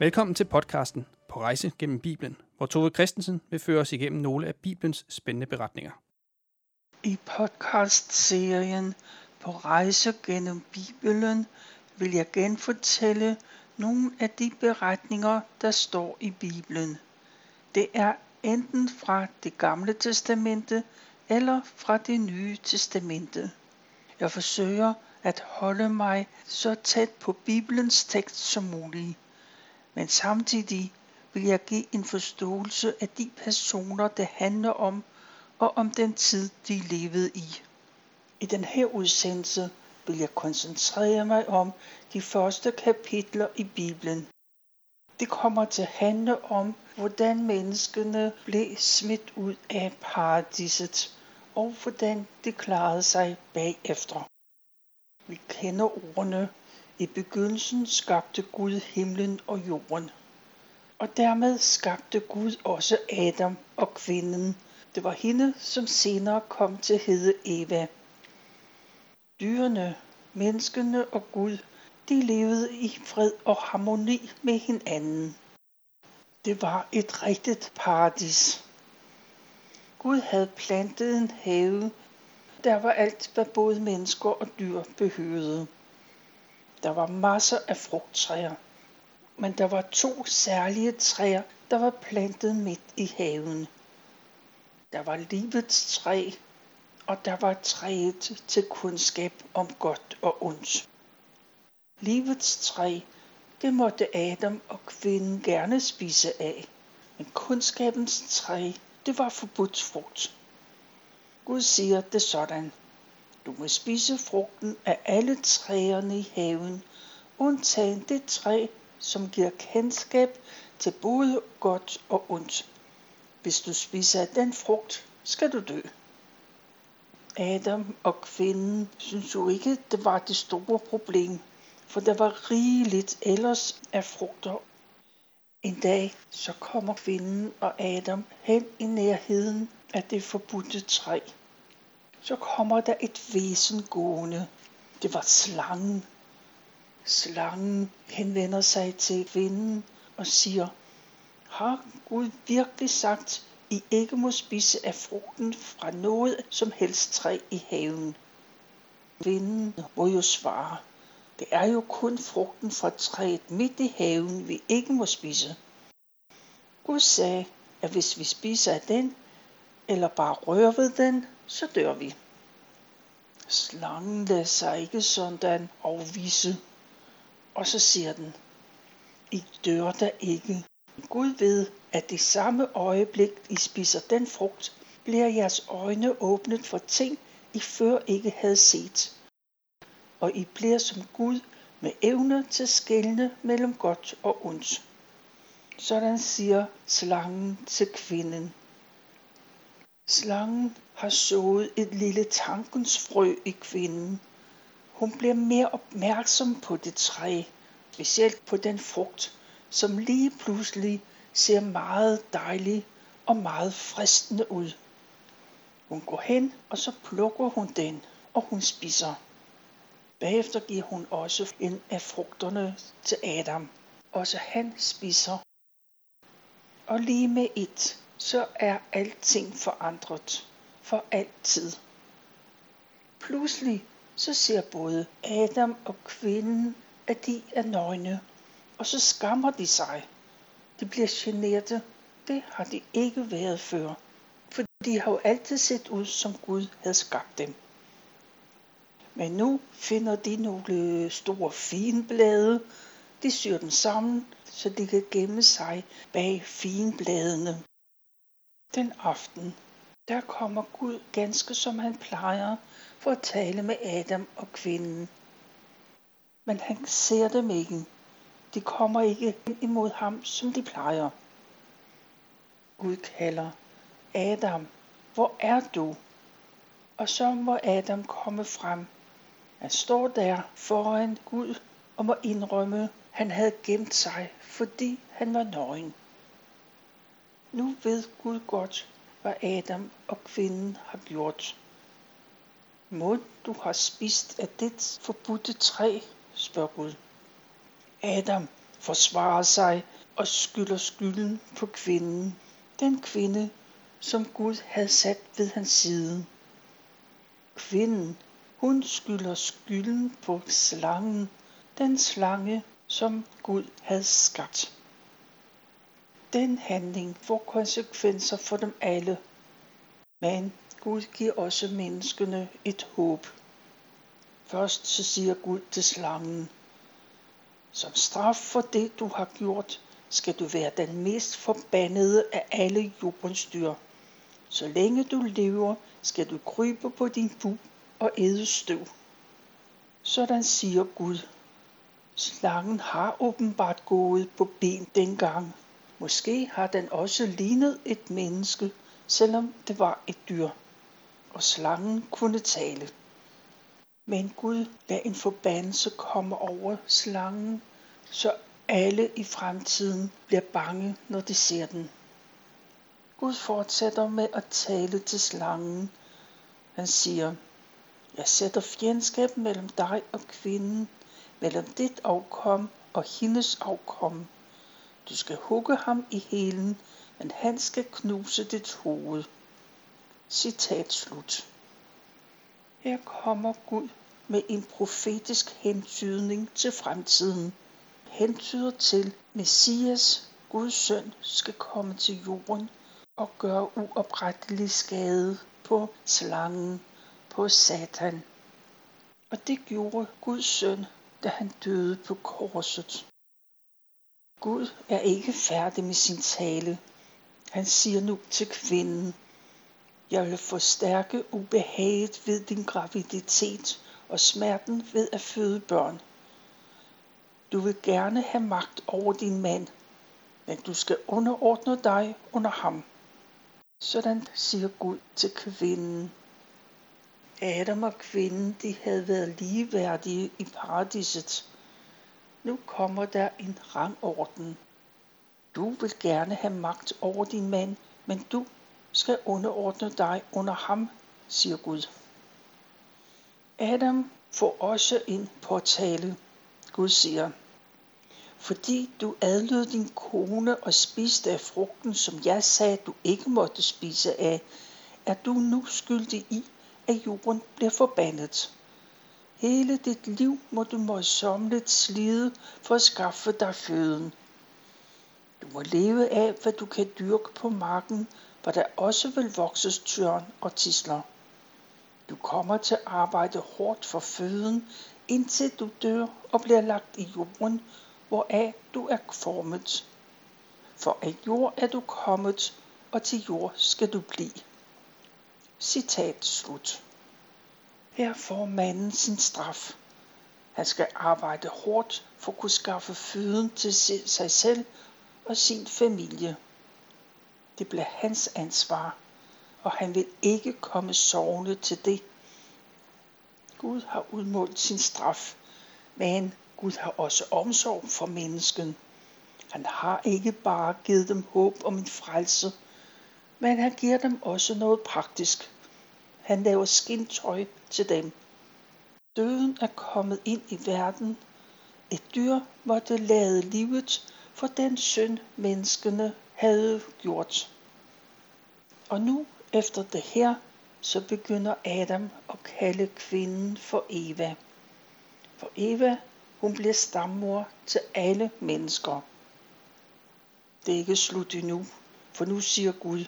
Velkommen til podcasten På rejse gennem Bibelen, hvor Tove Christensen vil føre os igennem nogle af Bibelens spændende beretninger. I podcastserien På rejse gennem Bibelen vil jeg genfortælle nogle af de beretninger, der står i Bibelen. Det er enten fra det gamle testamente eller fra det nye testamente. Jeg forsøger at holde mig så tæt på Bibelens tekst som muligt men samtidig vil jeg give en forståelse af de personer, det handler om, og om den tid, de levede i. I den her udsendelse vil jeg koncentrere mig om de første kapitler i Bibelen. Det kommer til at handle om, hvordan menneskene blev smidt ud af paradiset, og hvordan de klarede sig bagefter. Vi kender ordene i begyndelsen skabte Gud himlen og jorden. Og dermed skabte Gud også Adam og kvinden. Det var hende, som senere kom til hedde Eva. Dyrene, menneskene og Gud, de levede i fred og harmoni med hinanden. Det var et rigtigt paradis. Gud havde plantet en have, der var alt, hvad både mennesker og dyr behøvede. Der var masser af frugttræer, men der var to særlige træer, der var plantet midt i haven. Der var livets træ, og der var træet til kundskab om godt og ondt. Livets træ, det måtte Adam og kvinden gerne spise af, men kundskabens træ, det var forbudt frugt. Gud siger det sådan. Du må spise frugten af alle træerne i haven, undtagen det træ, som giver kendskab til både godt og ondt. Hvis du spiser af den frugt, skal du dø. Adam og kvinden synes jo ikke, det var det store problem, for der var rigeligt ellers af frugter. En dag så kommer kvinden og Adam hen i nærheden af det forbudte træ så kommer der et væsen gående. Det var slangen. Slangen henvender sig til kvinden og siger, har Gud virkelig sagt, I ikke må spise af frugten fra noget som helst træ i haven? Kvinden må jo svare, det er jo kun frugten fra træet midt i haven, vi ikke må spise. Gud sagde, at hvis vi spiser af den, eller bare rører ved den, så dør vi. Slangen lader sig ikke sådan afvise, og så siger den, I dør da ikke. Gud ved, at det samme øjeblik, I spiser den frugt, bliver jeres øjne åbnet for ting, I før ikke havde set. Og I bliver som Gud med evne til skældne mellem godt og ondt. Sådan siger slangen til kvinden. Slangen har sået et lille tankens frø i kvinden. Hun bliver mere opmærksom på det træ, specielt på den frugt, som lige pludselig ser meget dejlig og meget fristende ud. Hun går hen, og så plukker hun den, og hun spiser. Bagefter giver hun også en af frugterne til Adam. Også han spiser. Og lige med et, så er alting forandret for altid. Pludselig så ser både Adam og kvinden, at de er nøgne, og så skammer de sig. De bliver generte. Det har de ikke været før, for de har jo altid set ud, som Gud havde skabt dem. Men nu finder de nogle store finblade. De syr dem sammen, så de kan gemme sig bag finbladene. Den aften, der kommer Gud ganske som han plejer for at tale med Adam og kvinden. Men han ser dem ikke. De kommer ikke imod ham, som de plejer. Gud kalder, Adam, hvor er du? Og så må Adam komme frem. Han står der foran Gud og må indrømme, han havde gemt sig, fordi han var nøgen. Nu ved Gud godt, hvad Adam og kvinden har gjort. Må du har spist af det forbudte træ, spørger Gud. Adam, forsvarer sig og skylder skylden på kvinden. Den kvinde, som Gud havde sat ved hans side. Kvinden, hun skylder skylden på slangen, den slange, som Gud havde skabt. Den handling får konsekvenser for dem alle, men Gud giver også menneskene et håb. Først så siger Gud til slangen, som straf for det, du har gjort, skal du være den mest forbandede af alle jordens dyr. Så længe du lever, skal du krybe på din bug og æde støv. Sådan siger Gud. Slangen har åbenbart gået på ben dengang. Måske har den også lignet et menneske, selvom det var et dyr. Og slangen kunne tale. Men Gud lad en forbandelse komme over slangen, så alle i fremtiden bliver bange, når de ser den. Gud fortsætter med at tale til slangen. Han siger, jeg sætter fjendskab mellem dig og kvinden, mellem dit afkom og hendes afkom. Du skal hugge ham i hælen, men han skal knuse dit hoved. Citat slut. Her kommer Gud med en profetisk hentydning til fremtiden. Hentyder til, Messias, Guds søn, skal komme til jorden og gøre uoprettelig skade på slangen, på Satan. Og det gjorde Guds søn, da han døde på korset. Gud er ikke færdig med sin tale. Han siger nu til kvinden, jeg vil forstærke ubehaget ved din graviditet og smerten ved at føde børn. Du vil gerne have magt over din mand, men du skal underordne dig under ham. Sådan siger Gud til kvinden. Adam og kvinden, de havde været ligeværdige i paradiset. Nu kommer der en rangorden. Du vil gerne have magt over din mand, men du skal underordne dig under ham, siger Gud. Adam får også en påtale. Gud siger, fordi du adlød din kone og spiste af frugten, som jeg sagde, du ikke måtte spise af, er du nu skyldig i, at jorden bliver forbandet. Hele dit liv må du møjsommeligt slide for at skaffe dig føden. Du må leve af, hvad du kan dyrke på marken, hvor der også vil vokses tørn og tisler. Du kommer til at arbejde hårdt for føden, indtil du dør og bliver lagt i jorden, hvoraf du er formet. For af jord er du kommet, og til jord skal du blive. Citat slut. Her får manden sin straf. Han skal arbejde hårdt for at kunne skaffe føden til sig selv og sin familie. Det bliver hans ansvar, og han vil ikke komme sovende til det. Gud har udmålt sin straf, men Gud har også omsorg for mennesken. Han har ikke bare givet dem håb om en frelse, men han giver dem også noget praktisk. Han laver skintøj til dem. Døden er kommet ind i verden. Et dyr måtte lade livet for den synd, menneskene havde gjort. Og nu, efter det her, så begynder Adam at kalde kvinden for Eva. For Eva, hun bliver stammor til alle mennesker. Det er ikke slut endnu, for nu siger Gud,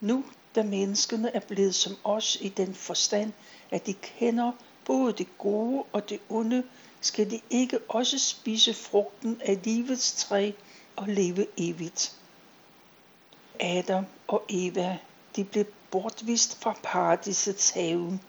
nu da menneskene er blevet som os i den forstand, at de kender både det gode og det onde, skal de ikke også spise frugten af livets træ og leve evigt. Adam og Eva, de blev bortvist fra paradisets have.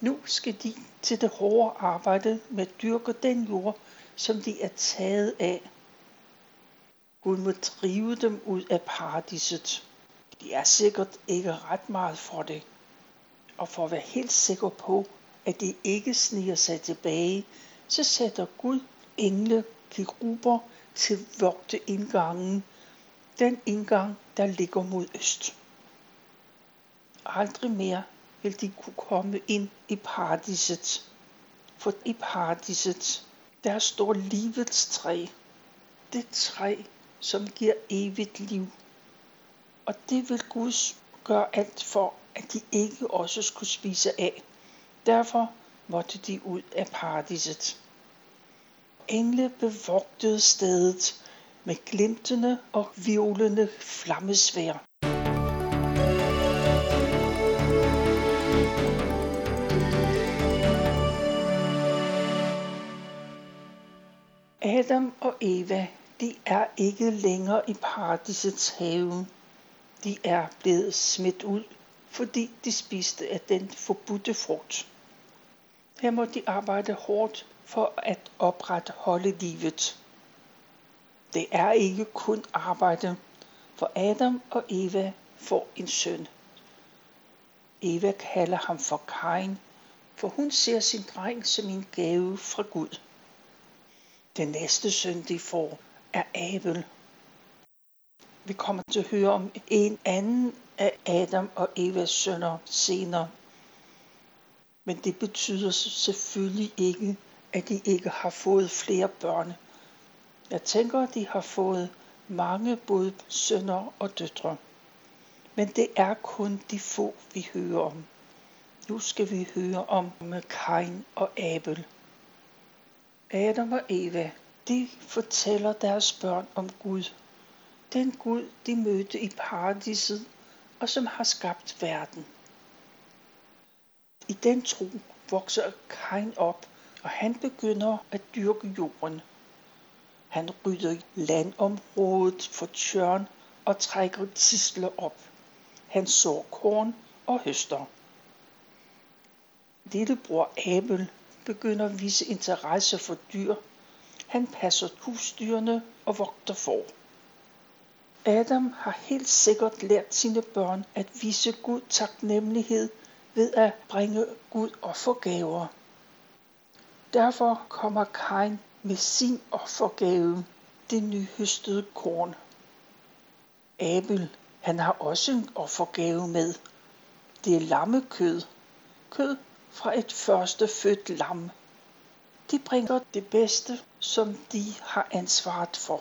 Nu skal de til det hårde arbejde med at dyrke den jord, som de er taget af. Gud må drive dem ud af paradiset. De er sikkert ikke ret meget for det. Og for at være helt sikker på, at de ikke sniger sig tilbage, så sætter Gud engle, keruber til vogte indgangen, den indgang, der ligger mod øst. Aldrig mere vil de kunne komme ind i paradiset, for i paradiset, Der står livets træ. Det træ, som giver evigt liv. Og det vil Gud gøre alt for, at de ikke også skulle spise af. Derfor måtte de ud af paradiset. Engle bevogtede stedet med glimtende og violende flammesvær. Adam og Eva, de er ikke længere i paradisets have. De er blevet smidt ud, fordi de spiste af den forbudte frugt. Her må de arbejde hårdt for at opretholde livet. Det er ikke kun arbejde, for Adam og Eva får en søn. Eva kalder ham for Kain, for hun ser sin dreng som en gave fra Gud. Den næste søn, de får, er Abel. Vi kommer til at høre om en anden af Adam og Evas sønner senere. Men det betyder selvfølgelig ikke, at de ikke har fået flere børn. Jeg tænker, at de har fået mange både sønner og døtre. Men det er kun de få, vi hører om. Nu skal vi høre om Kain og Abel. Adam og Eva, de fortæller deres børn om Gud. Den Gud, de mødte i paradiset, og som har skabt verden. I den tro vokser Kain op, og han begynder at dyrke jorden. Han rydder landområdet for tjørn og trækker tisler op. Han sår korn og høster. Lillebror Abel begynder at vise interesse for dyr. Han passer husdyrene og vogter får. Adam har helt sikkert lært sine børn at vise Gud taknemmelighed ved at bringe Gud offergaver. Derfor kommer Kain med sin offergave, det nyhøstede korn. Abel, han har også en offergave med. Det er lammekød. Kød fra et første født lam. De bringer det bedste, som de har ansvaret for.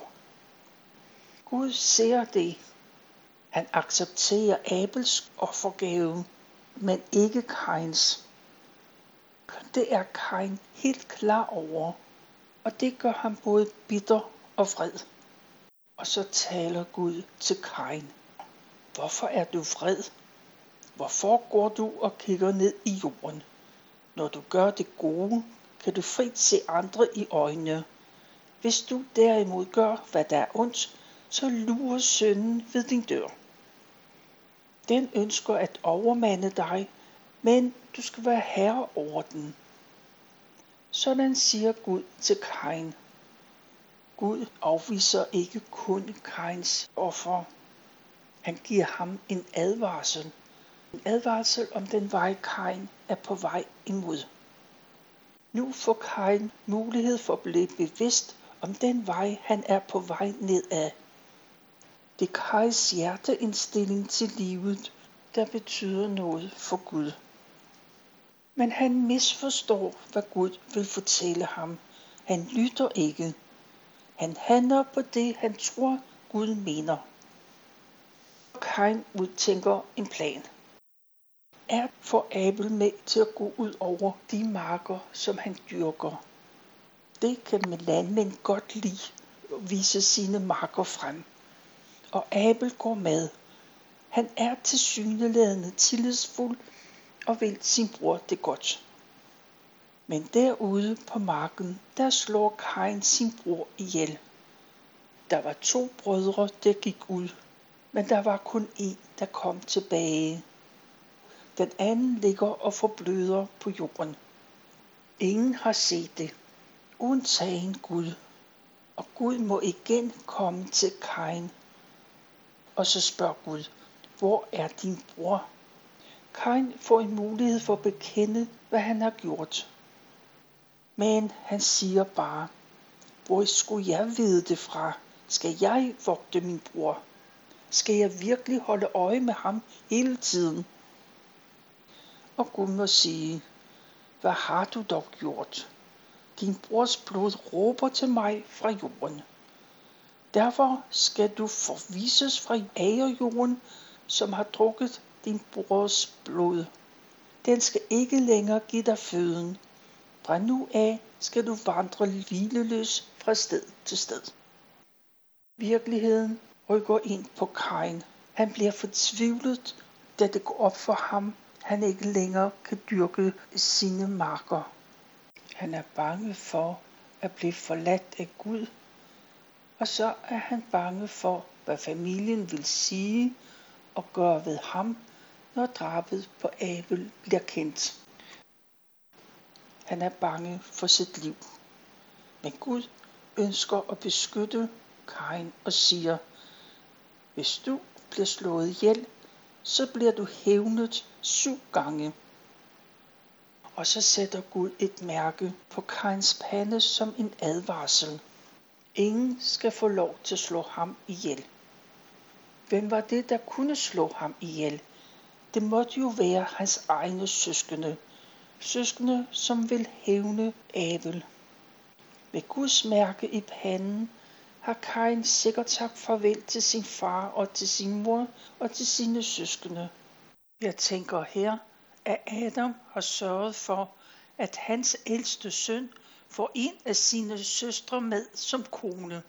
Gud ser det. Han accepterer Abels offergave, men ikke Kains. Det er Kain helt klar over, og det gør ham både bitter og vred. Og så taler Gud til Kain. Hvorfor er du vred? Hvorfor går du og kigger ned i jorden? Når du gør det gode, kan du frit se andre i øjnene. Hvis du derimod gør, hvad der er ondt, så lurer synden ved din dør. Den ønsker at overmande dig, men du skal være herre over den. Sådan siger Gud til Kain. Gud afviser ikke kun Kains offer. Han giver ham en advarsel. En advarsel om den vej Kain er på vej imod. Nu får Kain mulighed for at blive bevidst om den vej, han er på vej nedad. Det er Kajs hjerteindstilling til livet, der betyder noget for Gud. Men han misforstår, hvad Gud vil fortælle ham. Han lytter ikke. Han handler på det, han tror, Gud mener. Kain udtænker en plan. Er for Abel med til at gå ud over de marker, som han dyrker. Det kan med landmænd godt lide at vise sine marker frem og Abel går med. Han er til syneladende tillidsfuld og vil sin bror det godt. Men derude på marken, der slår Kain sin bror ihjel. Der var to brødre, der gik ud, men der var kun en, der kom tilbage. Den anden ligger og forbløder på jorden. Ingen har set det, undtagen Gud. Og Gud må igen komme til Kain og så spørger Gud, hvor er din bror? Kain får en mulighed for at bekende, hvad han har gjort. Men han siger bare, hvor skulle jeg vide det fra? Skal jeg vogte min bror? Skal jeg virkelig holde øje med ham hele tiden? Og Gud må sige, hvad har du dog gjort? Din brors blod råber til mig fra jorden. Derfor skal du forvises fra agerjorden, som har drukket din brors blod. Den skal ikke længere give dig føden. Fra nu af skal du vandre hvileløs fra sted til sted. Virkeligheden rykker ind på Kain. Han bliver fortvivlet, da det går op for ham, han ikke længere kan dyrke sine marker. Han er bange for at blive forladt af Gud, og så er han bange for, hvad familien vil sige og gøre ved ham, når drabet på Abel bliver kendt. Han er bange for sit liv. Men Gud ønsker at beskytte Kain og siger, hvis du bliver slået ihjel, så bliver du hævnet syv gange. Og så sætter Gud et mærke på Kains pande som en advarsel. Ingen skal få lov til at slå ham ihjel. Hvem var det, der kunne slå ham ihjel? Det måtte jo være hans egne søskende. Søskende, som vil hævne Abel. Med Guds mærke i panden har Kain sikkert sagt farvel til sin far og til sin mor og til sine søskende. Jeg tænker her, at Adam har sørget for, at hans ældste søn får en af sine søstre med som kone.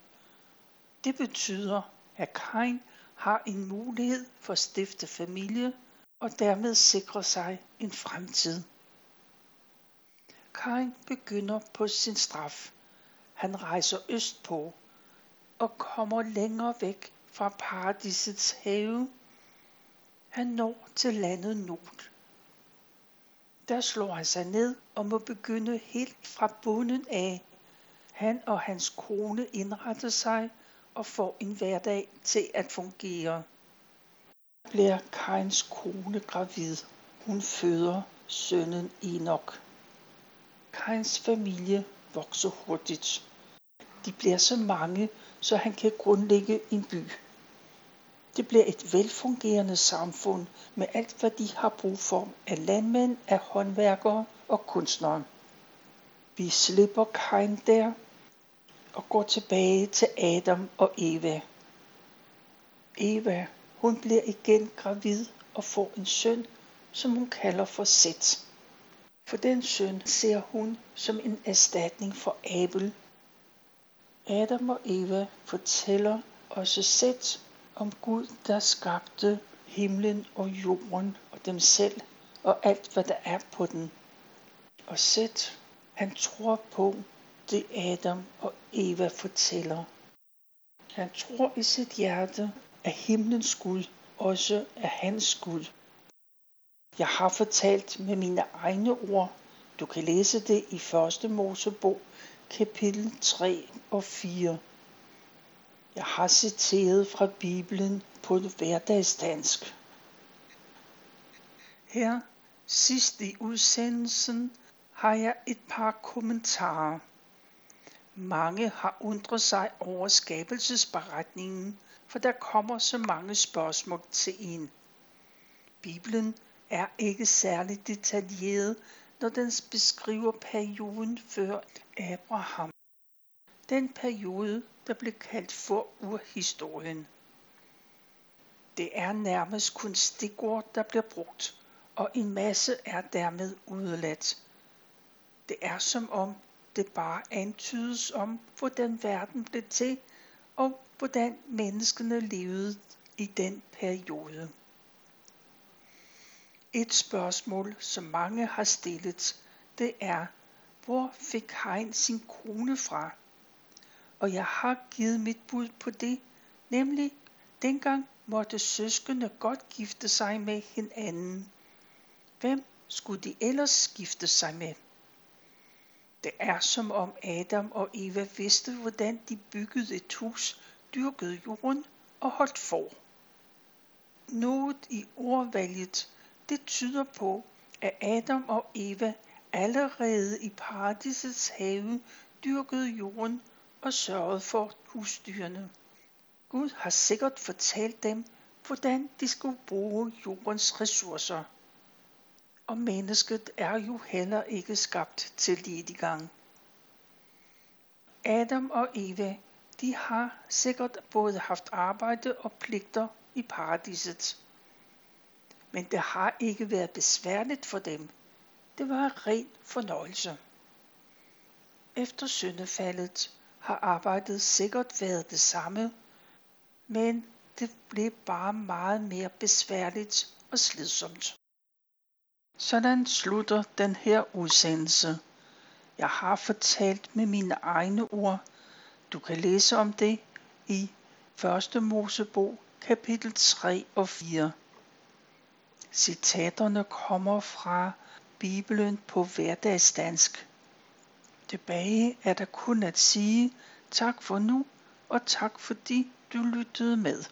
Det betyder, at Kain har en mulighed for at stifte familie og dermed sikre sig en fremtid. Kain begynder på sin straf. Han rejser østpå og kommer længere væk fra paradisets have. Han når til landet Nord. Der slår han sig ned og må begynde helt fra bunden af. Han og hans kone indretter sig og får en hverdag til at fungere. Bliver Kains kone gravid. Hun føder sønnen Enoch. Kains familie vokser hurtigt. De bliver så mange, så han kan grundlægge en by. Det bliver et velfungerende samfund med alt, hvad de har brug for af landmænd, af håndværkere og kunstnere. Vi slipper Kain der og går tilbage til Adam og Eva. Eva, hun bliver igen gravid og får en søn, som hun kalder for Seth. For den søn ser hun som en erstatning for Abel. Adam og Eva fortæller også Seth om Gud, der skabte himlen og jorden og dem selv og alt, hvad der er på den. Og sæt, han tror på det Adam og Eva fortæller. Han tror i sit hjerte, at himlens Gud også er hans Gud. Jeg har fortalt med mine egne ord. Du kan læse det i 1. Mosebog, kapitel 3 og 4. Jeg har citeret fra Bibelen på hverdagsdansk. Her sidst i udsendelsen har jeg et par kommentarer. Mange har undret sig over skabelsesberetningen, for der kommer så mange spørgsmål til en. Bibelen er ikke særlig detaljeret, når den beskriver perioden før Abraham. Den periode, der blev kaldt for urhistorien. Det er nærmest kun stikord, der bliver brugt, og en masse er dermed udeladt. Det er som om det bare antydes om, hvordan verden blev til, og hvordan menneskene levede i den periode. Et spørgsmål, som mange har stillet, det er, hvor fik Hein sin kone fra? Og jeg har givet mit bud på det, nemlig dengang måtte søskende godt gifte sig med hinanden. Hvem skulle de ellers gifte sig med? Det er som om Adam og Eva vidste, hvordan de byggede et hus, dyrkede jorden og holdt for. Noget i ordvalget, det tyder på, at Adam og Eva allerede i paradisets have dyrkede jorden og sørgede for husdyrene. Gud har sikkert fortalt dem, hvordan de skulle bruge jordens ressourcer. Og mennesket er jo heller ikke skabt til lediggang. Adam og Eva, de har sikkert både haft arbejde og pligter i paradiset. Men det har ikke været besværligt for dem. Det var ren fornøjelse. Efter syndefaldet har arbejdet sikkert været det samme, men det blev bare meget mere besværligt og slidsomt. Sådan slutter den her udsendelse. Jeg har fortalt med mine egne ord. Du kan læse om det i 1. Mosebog kapitel 3 og 4. Citaterne kommer fra Bibelen på hverdagsdansk. Tilbage er der kun at sige tak for nu, og tak fordi du lyttede med.